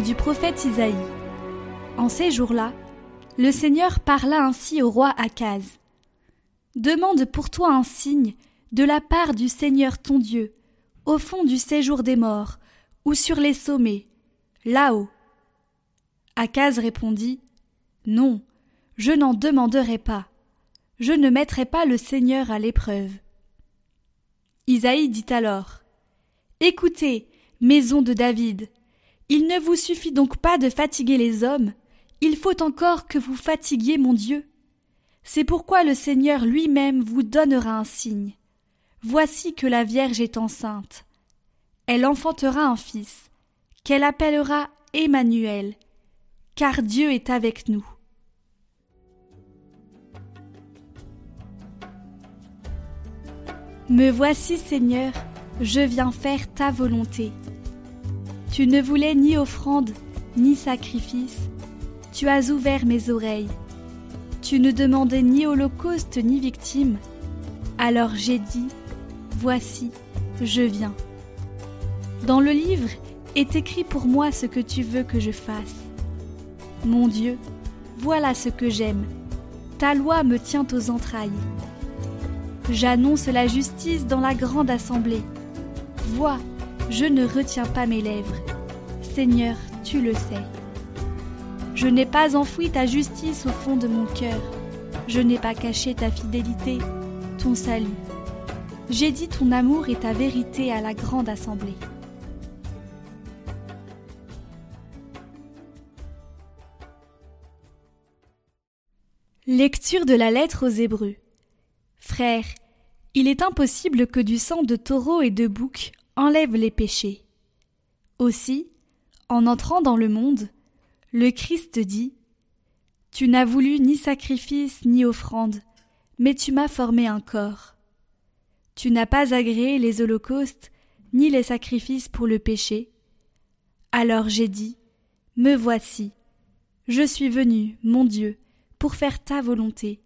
Du prophète Isaïe. En ces jours-là, le Seigneur parla ainsi au roi Akaz. Demande pour toi un signe de la part du Seigneur ton Dieu, au fond du séjour des morts, ou sur les sommets, là-haut. Akaz répondit Non, je n'en demanderai pas. Je ne mettrai pas le Seigneur à l'épreuve. Isaïe dit alors Écoutez, maison de David, il ne vous suffit donc pas de fatiguer les hommes, il faut encore que vous fatiguiez mon Dieu. C'est pourquoi le Seigneur lui-même vous donnera un signe. Voici que la Vierge est enceinte. Elle enfantera un fils, qu'elle appellera Emmanuel, car Dieu est avec nous. Me voici, Seigneur, je viens faire ta volonté. Tu ne voulais ni offrande, ni sacrifice, tu as ouvert mes oreilles. Tu ne demandais ni holocauste, ni victime. Alors j'ai dit, Voici, je viens. Dans le livre est écrit pour moi ce que tu veux que je fasse. Mon Dieu, voilà ce que j'aime. Ta loi me tient aux entrailles. J'annonce la justice dans la grande assemblée. Vois, je ne retiens pas mes lèvres. Seigneur, tu le sais. Je n'ai pas enfoui ta justice au fond de mon cœur. Je n'ai pas caché ta fidélité, ton salut. J'ai dit ton amour et ta vérité à la grande assemblée. Lecture de la lettre aux Hébreux. Frères, il est impossible que du sang de taureau et de bouc enlève les péchés. Aussi, en entrant dans le monde, le Christ dit Tu n'as voulu ni sacrifice ni offrande, mais tu m'as formé un corps. Tu n'as pas agréé les holocaustes ni les sacrifices pour le péché. Alors j'ai dit Me voici. Je suis venu, mon Dieu, pour faire ta volonté,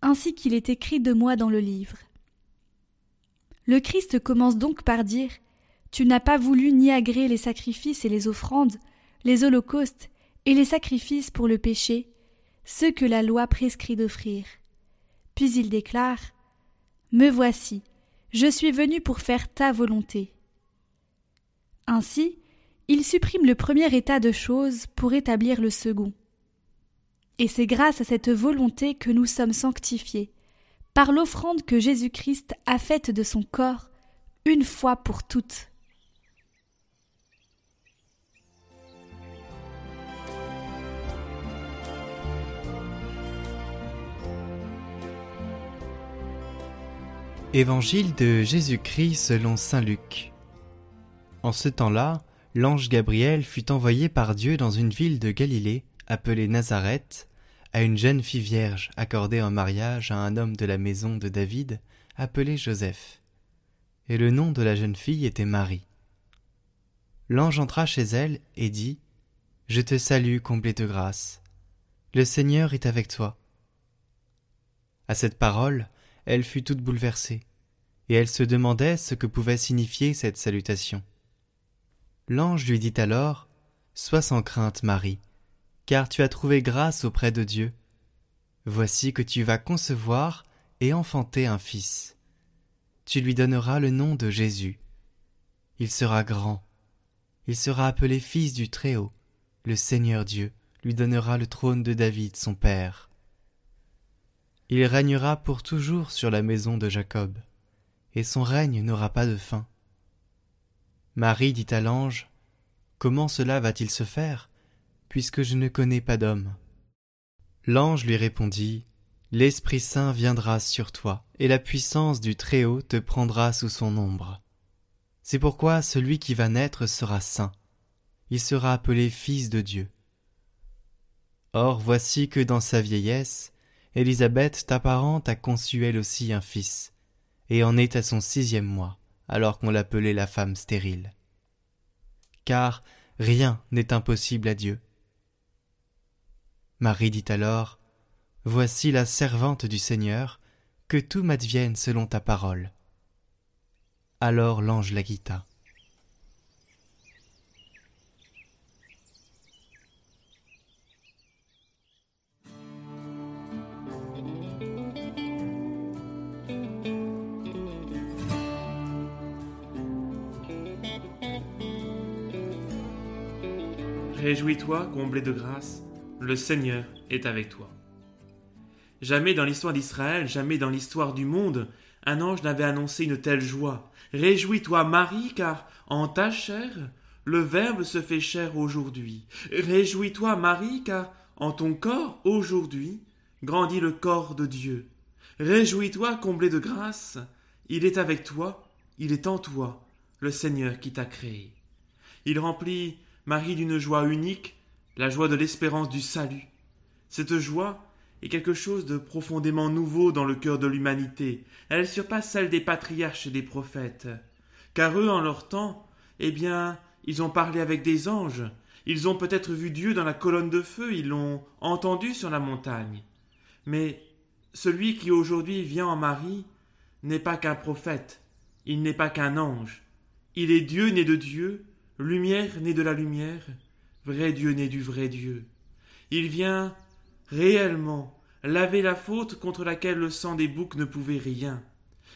ainsi qu'il est écrit de moi dans le livre. Le Christ commence donc par dire Tu n'as pas voulu ni agréer les sacrifices et les offrandes, les holocaustes et les sacrifices pour le péché, ceux que la loi prescrit d'offrir. Puis il déclare Me voici, je suis venu pour faire ta volonté. Ainsi, il supprime le premier état de choses pour établir le second. Et c'est grâce à cette volonté que nous sommes sanctifiés, par l'offrande que Jésus-Christ a faite de son corps, une fois pour toutes. Évangile de Jésus-Christ selon Saint Luc. En ce temps-là, l'ange Gabriel fut envoyé par Dieu dans une ville de Galilée, appelée Nazareth, à une jeune fille vierge accordée en mariage à un homme de la maison de David, appelé Joseph. Et le nom de la jeune fille était Marie. L'ange entra chez elle et dit Je te salue, comblée de grâce. Le Seigneur est avec toi. À cette parole, elle fut toute bouleversée, et elle se demandait ce que pouvait signifier cette salutation. L'ange lui dit alors Sois sans crainte, Marie, car tu as trouvé grâce auprès de Dieu. Voici que tu vas concevoir et enfanter un fils. Tu lui donneras le nom de Jésus. Il sera grand. Il sera appelé fils du Très-Haut. Le Seigneur Dieu lui donnera le trône de David, son père. Il régnera pour toujours sur la maison de Jacob, et son règne n'aura pas de fin. Marie dit à l'ange, Comment cela va-t-il se faire, puisque je ne connais pas d'homme L'ange lui répondit, L'Esprit Saint viendra sur toi, et la puissance du Très-Haut te prendra sous son ombre. C'est pourquoi celui qui va naître sera saint, il sera appelé Fils de Dieu. Or voici que dans sa vieillesse, Élisabeth, ta parente, a conçu elle aussi un fils, et en est à son sixième mois, alors qu'on l'appelait la femme stérile. Car rien n'est impossible à Dieu. Marie dit alors Voici la servante du Seigneur, que tout m'advienne selon ta parole. Alors l'ange la guitta. Réjouis-toi, comblé de grâce, le Seigneur est avec toi. Jamais dans l'histoire d'Israël, jamais dans l'histoire du monde, un ange n'avait annoncé une telle joie. Réjouis-toi, Marie, car en ta chair, le Verbe se fait chair aujourd'hui. Réjouis-toi, Marie, car en ton corps, aujourd'hui, grandit le corps de Dieu. Réjouis-toi, comblé de grâce, il est avec toi, il est en toi, le Seigneur qui t'a créé. Il remplit Marie d'une joie unique, la joie de l'espérance du salut. Cette joie est quelque chose de profondément nouveau dans le cœur de l'humanité. Elle surpasse celle des patriarches et des prophètes. Car eux, en leur temps, eh bien, ils ont parlé avec des anges, ils ont peut-être vu Dieu dans la colonne de feu, ils l'ont entendu sur la montagne. Mais celui qui aujourd'hui vient en Marie n'est pas qu'un prophète, il n'est pas qu'un ange. Il est Dieu né de Dieu, lumière née de la lumière, vrai Dieu né du vrai Dieu. Il vient réellement laver la faute contre laquelle le sang des boucs ne pouvait rien.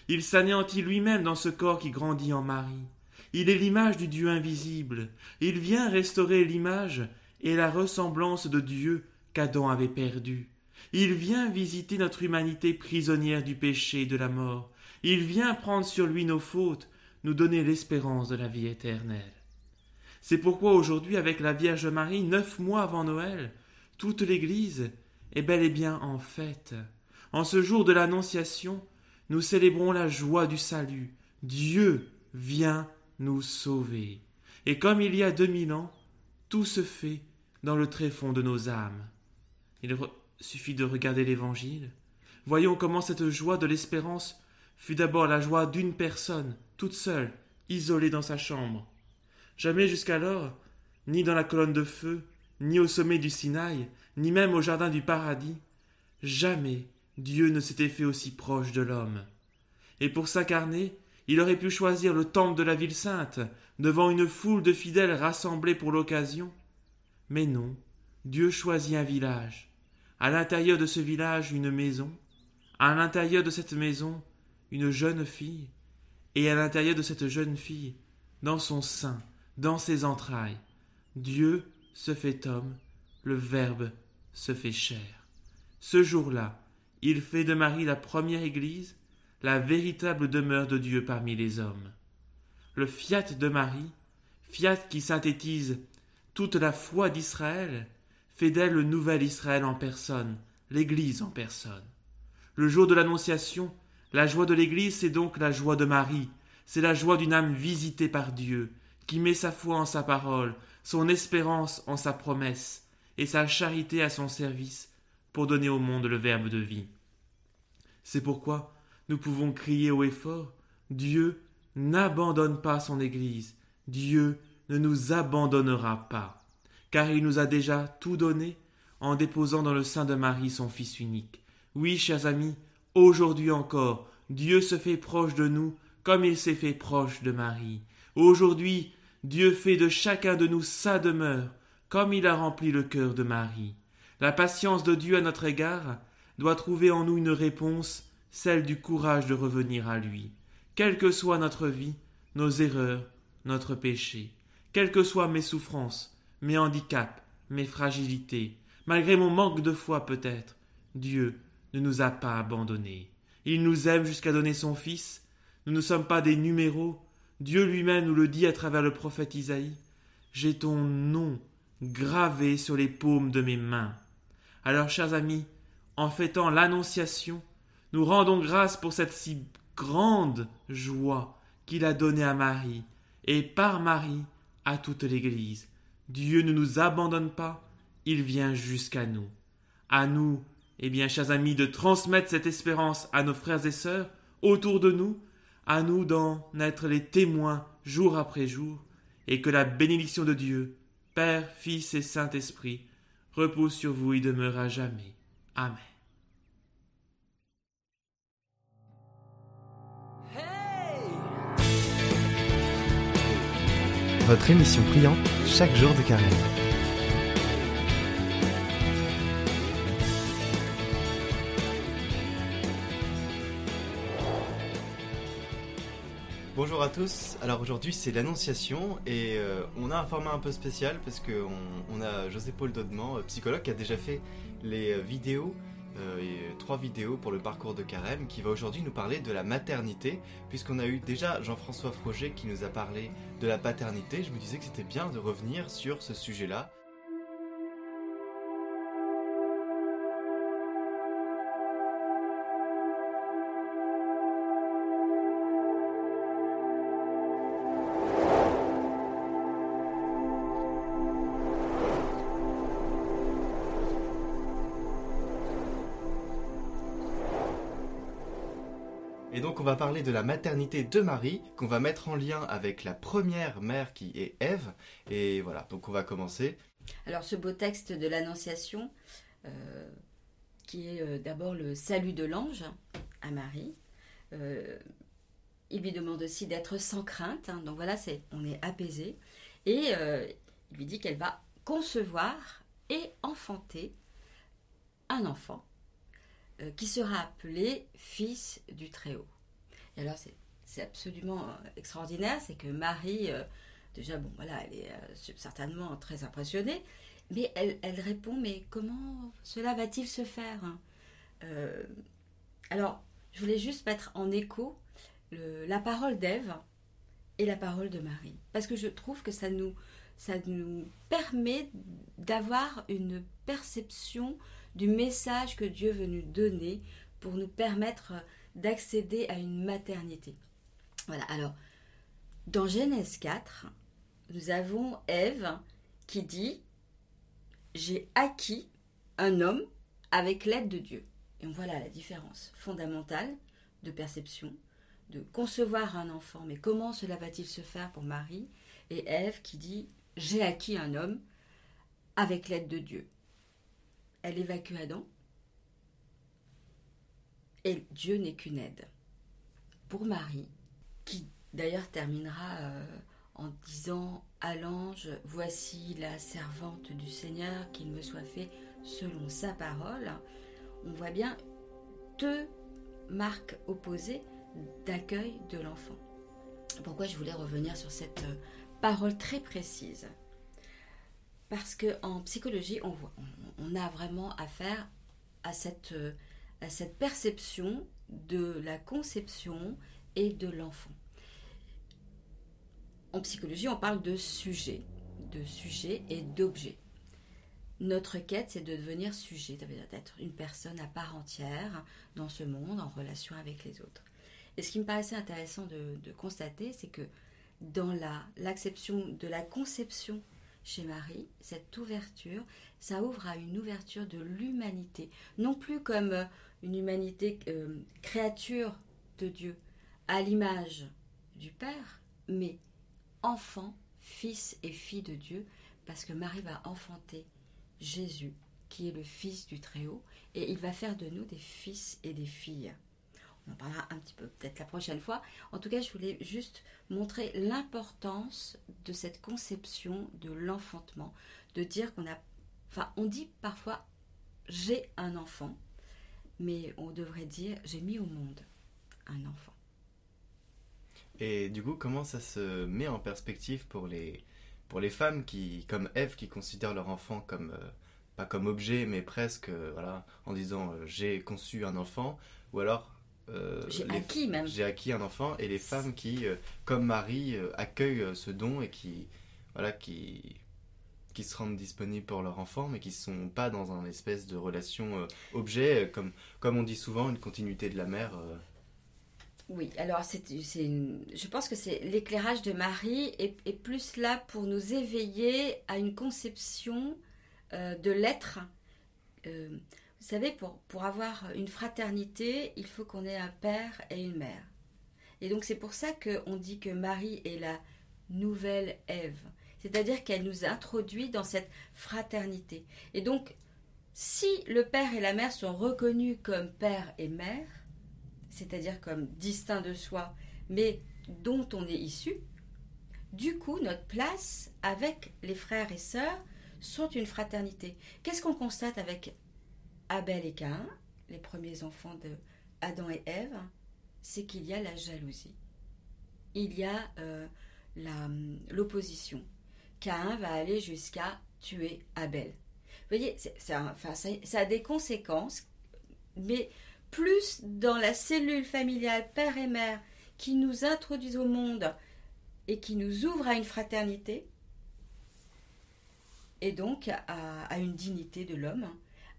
Il s'anéantit lui-même dans ce corps qui grandit en Marie. Il est l'image du Dieu invisible. Il vient restaurer l'image et la ressemblance de Dieu qu'Adam avait perdue. Il vient visiter notre humanité prisonnière du péché et de la mort. Il vient prendre sur lui nos fautes, nous donner l'espérance de la vie éternelle. C'est pourquoi aujourd'hui, avec la Vierge Marie, neuf mois avant Noël, toute l'Église est bel et bien en fête. En ce jour de l'Annonciation, nous célébrons la joie du salut. Dieu vient nous sauver. Et comme il y a deux mille ans, tout se fait dans le tréfonds de nos âmes. Il suffit de regarder l'Évangile. Voyons comment cette joie de l'espérance fut d'abord la joie d'une personne, toute seule, isolée dans sa chambre. Jamais jusqu'alors, ni dans la colonne de feu, ni au sommet du Sinaï, ni même au jardin du paradis, jamais Dieu ne s'était fait aussi proche de l'homme. Et pour s'incarner, il aurait pu choisir le temple de la ville sainte, devant une foule de fidèles rassemblés pour l'occasion. Mais non, Dieu choisit un village. À l'intérieur de ce village, une maison. À l'intérieur de cette maison, une jeune fille. Et à l'intérieur de cette jeune fille, dans son sein, dans ses entrailles. Dieu se fait homme, le Verbe se fait chair. Ce jour-là, il fait de Marie la première Église, la véritable demeure de Dieu parmi les hommes. Le fiat de Marie, fiat qui synthétise toute la foi d'Israël, fait d'elle le nouvel Israël en personne, l'Église en personne. Le jour de l'Annonciation, la joie de l'Église, c'est donc la joie de Marie, c'est la joie d'une âme visitée par Dieu, qui met sa foi en sa parole, son espérance en sa promesse, et sa charité à son service, pour donner au monde le Verbe de vie. C'est pourquoi nous pouvons crier haut et fort Dieu n'abandonne pas son Église, Dieu ne nous abandonnera pas, car il nous a déjà tout donné en déposant dans le sein de Marie son Fils unique. Oui, chers amis, aujourd'hui encore, Dieu se fait proche de nous comme il s'est fait proche de Marie. Aujourd'hui, Dieu fait de chacun de nous sa demeure, comme il a rempli le cœur de Marie. La patience de Dieu à notre égard doit trouver en nous une réponse, celle du courage de revenir à lui. Quelle que soit notre vie, nos erreurs, notre péché, quelles que soient mes souffrances, mes handicaps, mes fragilités, malgré mon manque de foi peut-être, Dieu ne nous a pas abandonnés. Il nous aime jusqu'à donner son Fils. Nous ne sommes pas des numéros, Dieu lui-même nous le dit à travers le prophète Isaïe. J'ai ton nom gravé sur les paumes de mes mains. Alors, chers amis, en fêtant l'Annonciation, nous rendons grâce pour cette si grande joie qu'il a donnée à Marie, et par Marie à toute l'Église. Dieu ne nous abandonne pas, il vient jusqu'à nous. À nous, eh bien, chers amis, de transmettre cette espérance à nos frères et sœurs autour de nous, à nous d'en être les témoins jour après jour, et que la bénédiction de Dieu, Père, Fils et Saint-Esprit, repose sur vous et demeure à jamais. Amen. Votre émission priante chaque jour de carême. Bonjour à tous. Alors aujourd'hui c'est l'Annonciation et euh, on a un format un peu spécial parce qu'on on a José-Paul Dodement, euh, psychologue, qui a déjà fait les euh, vidéos, et trois vidéos pour le parcours de Carême, qui va aujourd'hui nous parler de la maternité, puisqu'on a eu déjà Jean-François Froger qui nous a parlé de la paternité. Je me disais que c'était bien de revenir sur ce sujet-là. Et donc on va parler de la maternité de Marie, qu'on va mettre en lien avec la première mère qui est Ève. Et voilà, donc on va commencer. Alors ce beau texte de l'Annonciation, euh, qui est euh, d'abord le salut de l'ange à Marie, euh, il lui demande aussi d'être sans crainte. hein. donc voilà, c'est, on est apaisé. Et il lui dit qu'elle va concevoir et enfanter un enfant euh, qui sera appelé fils du Très-Haut. Et alors c'est, absolument euh, extraordinaire, c'est que Marie, euh, déjà, bon voilà, elle est certainement très impressionnée, mais elle, répond, mais comment cela va-t-il se faire hein? Alors, je voulais juste mettre en écho la parole d'Ève et la parole de Marie, parce que je trouve que ça nous, ça nous permet d'avoir une perception du message que Dieu veut nous donner pour nous permettre d'accéder à une maternité. Voilà, alors, dans Genèse 4, nous avons Ève qui dit J'ai acquis un homme avec l'aide de Dieu. Et on voit là la différence fondamentale de perception, de concevoir un enfant, mais comment cela va-t-il se faire pour Marie? Et Ève qui dit J'ai acquis un homme avec l'aide de Dieu. Elle évacue Adam. Et Dieu n'est qu'une aide. Pour Marie, qui d'ailleurs terminera euh, en disant à l'ange, voici la servante du Seigneur, qu'il me soit fait selon sa parole, on voit bien deux marques opposées d'accueil de l'enfant. Pourquoi je voulais revenir sur cette euh, parole très précise? Parce que en psychologie, on, a vraiment affaire à cette, euh, à cette perception de la conception et de l'enfant. En psychologie, on parle de sujet, de sujet et d'objet. Notre quête, c'est de devenir sujet, d'être une personne à part entière dans ce monde, en relation avec les autres. Et ce qui me paraissait intéressant de, constater, c'est que dans la- l'acception de la conception chez Marie, cette ouverture, ça ouvre à une ouverture de l'humanité, non plus comme euh, une humanité euh, créature de Dieu, à l'image du Père, mais enfant, fils et fille de Dieu, parce que Marie va enfanter Jésus, qui est le Fils du Très-Haut, et il va faire de nous des fils et des filles. On en parlera un petit peu peut-être la prochaine fois. En tout cas, je voulais juste montrer l'importance de cette conception de l'enfantement, de dire qu'on a... Enfin, on dit parfois j'ai un enfant, mais on devrait dire j'ai mis au monde un enfant. Et du coup, comment ça se met en perspective pour les, pour les femmes qui, comme Ève, qui considèrent leur enfant comme, euh, pas comme objet, mais presque, euh, voilà, en disant euh, j'ai conçu un enfant, ou alors euh, J'ai acquis même. j'ai acquis un enfant, et les femmes qui, euh, comme Marie, euh, accueillent ce don et qui, voilà, qui, qui se rendent disponibles pour leur enfant, mais qui sont pas dans un espèce de relation objet, comme, comme on dit souvent, une continuité de la mère. Oui, alors c'est, je pense que c'est l'éclairage de Marie est, est plus là pour nous éveiller à une conception de l'être. Vous savez, pour, pour avoir une fraternité, il faut qu'on ait un père et une mère. Et donc c'est pour ça qu'on dit que Marie est la nouvelle Ève. C'est-à-dire qu'elle nous introduit dans cette fraternité. Et donc, si le père et la mère sont reconnus comme père et mère, c'est-à-dire comme distincts de soi, mais dont on est issu, du coup, notre place avec les frères et sœurs sont une fraternité. Qu'est-ce qu'on constate avec Abel et Caïn, les premiers enfants de Adam et Ève C'est qu'il y a la jalousie. il y a l'opposition. Caïn va aller jusqu'à tuer Abel. Vous voyez, ça, a des conséquences, mais plus dans la cellule familiale père et mère qui nous introduisent au monde et qui nous ouvrent à une fraternité, et donc à, une dignité de l'homme,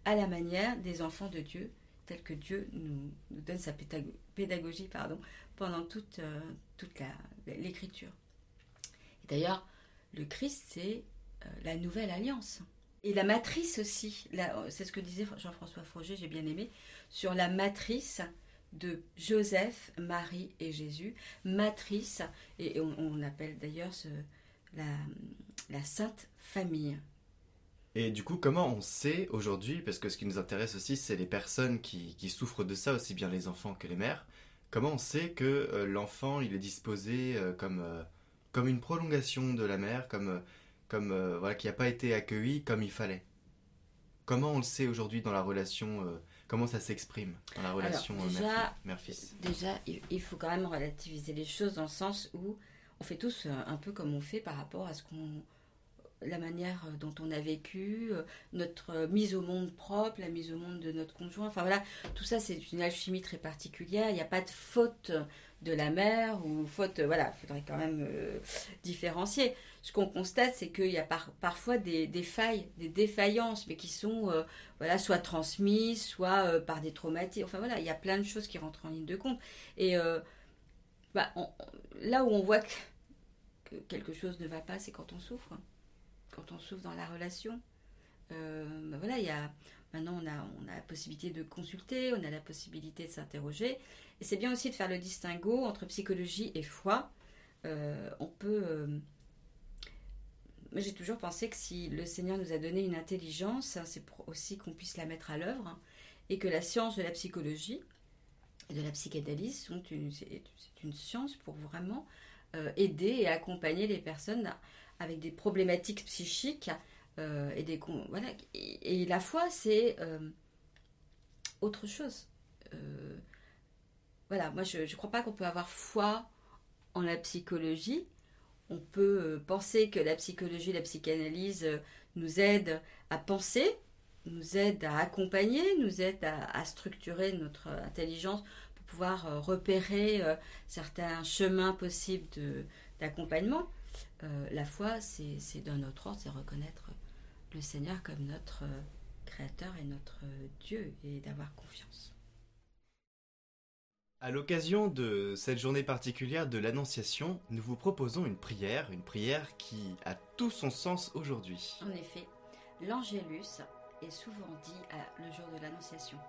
à la manière des enfants de Dieu, tel que Dieu nous, donne sa pédagogie pardon, pendant toute, euh, toute l'écriture. D'ailleurs, le Christ, c'est euh, la nouvelle alliance. Et la matrice aussi, c'est ce que disait Jean-François Froger, j'ai bien aimé, sur la matrice de Joseph, Marie et Jésus. Matrice, et on, appelle d'ailleurs la, la Sainte Famille. Et du coup, comment on sait aujourd'hui, parce que ce qui nous intéresse aussi, c'est les personnes qui, qui, souffrent de ça, aussi bien les enfants que les mères, comment on sait que euh, l'enfant, il est disposé euh, comme, comme une prolongation de la mère, comme comme euh, voilà, qui n'a pas été accueilli comme il fallait? Comment on le sait aujourd'hui dans la relation euh, Comment ça s'exprime dans la relation euh, mère-fils? Déjà, il faut quand même relativiser les choses dans le sens où on fait tous un peu comme on fait par rapport à ce qu'on la manière dont on a vécu, notre mise au monde propre, la mise au monde de notre conjoint. Enfin voilà, tout ça c'est une alchimie très particulière. Il n'y a pas de faute de la mère ou faute. Voilà, il faudrait quand même différencier ce qu'on constate, c'est qu'il y a parfois des, failles, des défaillances, mais qui sont euh, voilà, soit transmises, soit euh, par des traumatismes. Enfin voilà, il y a plein de choses qui rentrent en ligne de compte. Et euh, bah, là où on voit que, quelque chose ne va pas, c'est quand on souffre. Quand on souffre dans la relation. Bah, voilà, il y a, maintenant on a, on a la possibilité de consulter, on a la possibilité de s'interroger. Et c'est bien aussi de faire le distinguo entre psychologie et foi. on peut moi, j'ai toujours pensé que si le Seigneur nous a donné une intelligence, hein, c'est aussi qu'on puisse la mettre à l'œuvre hein, et que la science de la psychologie et de la psychanalyse sont une, c'est une science pour vraiment euh, aider et accompagner les personnes avec des problématiques psychiques euh, et des voilà et, la foi c'est euh, autre chose. voilà, moi je ne crois pas qu'on peut avoir foi en la psychologie on peut euh, penser que la psychologie, la psychanalyse euh, nous aide à penser, nous aide à accompagner, nous aide à, structurer notre intelligence pour pouvoir euh, repérer certains chemins possibles d'accompagnement. La foi, c'est dans notre ordre, c'est reconnaître le Seigneur comme notre Créateur et notre Dieu et d'avoir confiance. À l'occasion de cette journée particulière de l'Annonciation, nous vous proposons une prière, une prière qui a tout son sens aujourd'hui. En effet, l'Angélus est souvent dit à le jour de l'Annonciation.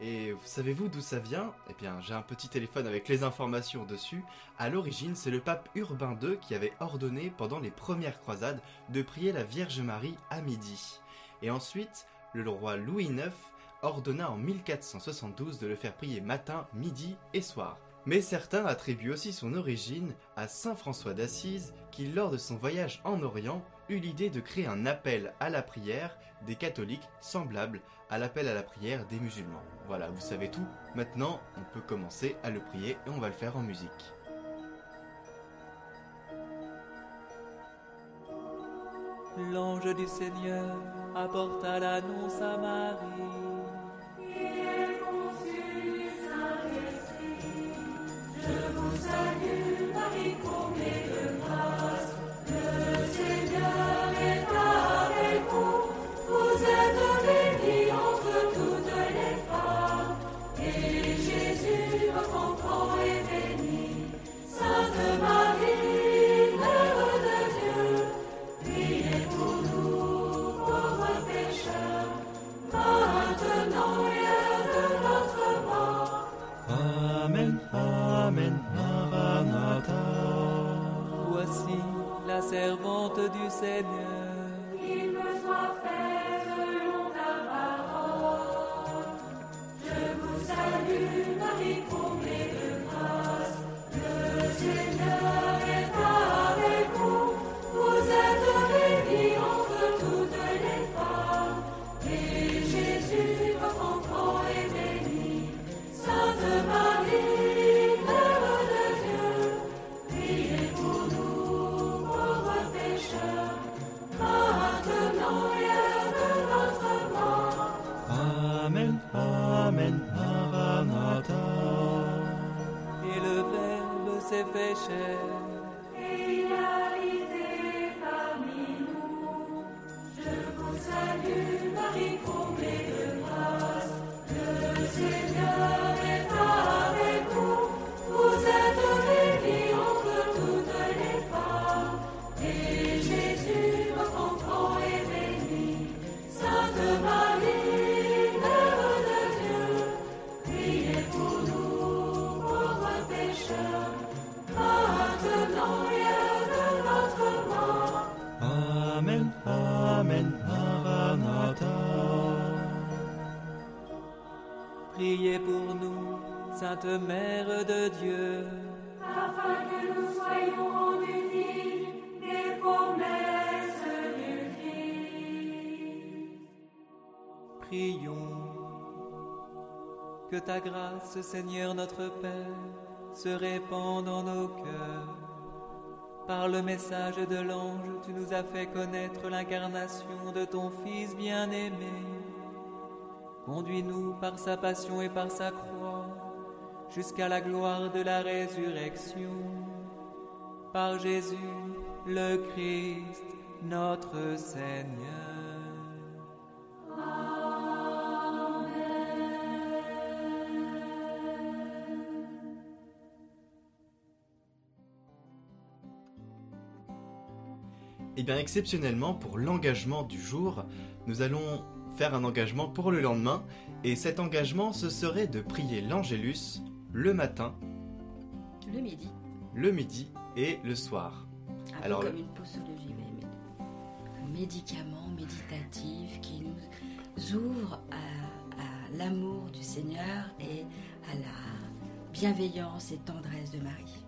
Et savez-vous d'où ça vient? Eh bien, j'ai un petit téléphone avec les informations dessus. À l'origine, c'est le pape Urbain II qui avait ordonné pendant les premières croisades de prier la Vierge Marie à midi. Et ensuite, le roi Louis IX ordonna en 1472 de le faire prier matin, midi et soir. Mais certains attribuent aussi son origine à Saint François d'Assise qui, lors de son voyage en Orient, eut l'idée de créer un appel à la prière des catholiques semblable à l'appel à la prière des musulmans. Voilà, vous savez tout. Maintenant, on peut commencer à le prier et on va le faire en musique. L'ange du Seigneur apporta l'annonce à Marie. du Seigneur. wishes. Priez pour nous, Sainte Mère de Dieu. Prions. Que ta grâce, Seigneur notre Père, se répande en nos cœurs. Par le message de l'ange, tu nous as fait connaître l'incarnation de ton Fils bien-aimé. Conduis-nous par sa passion et par sa croix jusqu'à la gloire de la résurrection. Par Jésus, le Christ, notre Seigneur. Et bien exceptionnellement pour l'engagement du jour, nous allons faire un engagement pour le lendemain et cet engagement ce serait de prier l'Angélus le matin, Le midi. le midi et le soir. Un peu Alors, comme une posologie, mais- mais un médicament méditatif qui nous ouvre à, à l'amour du Seigneur et à la bienveillance et tendresse de Marie.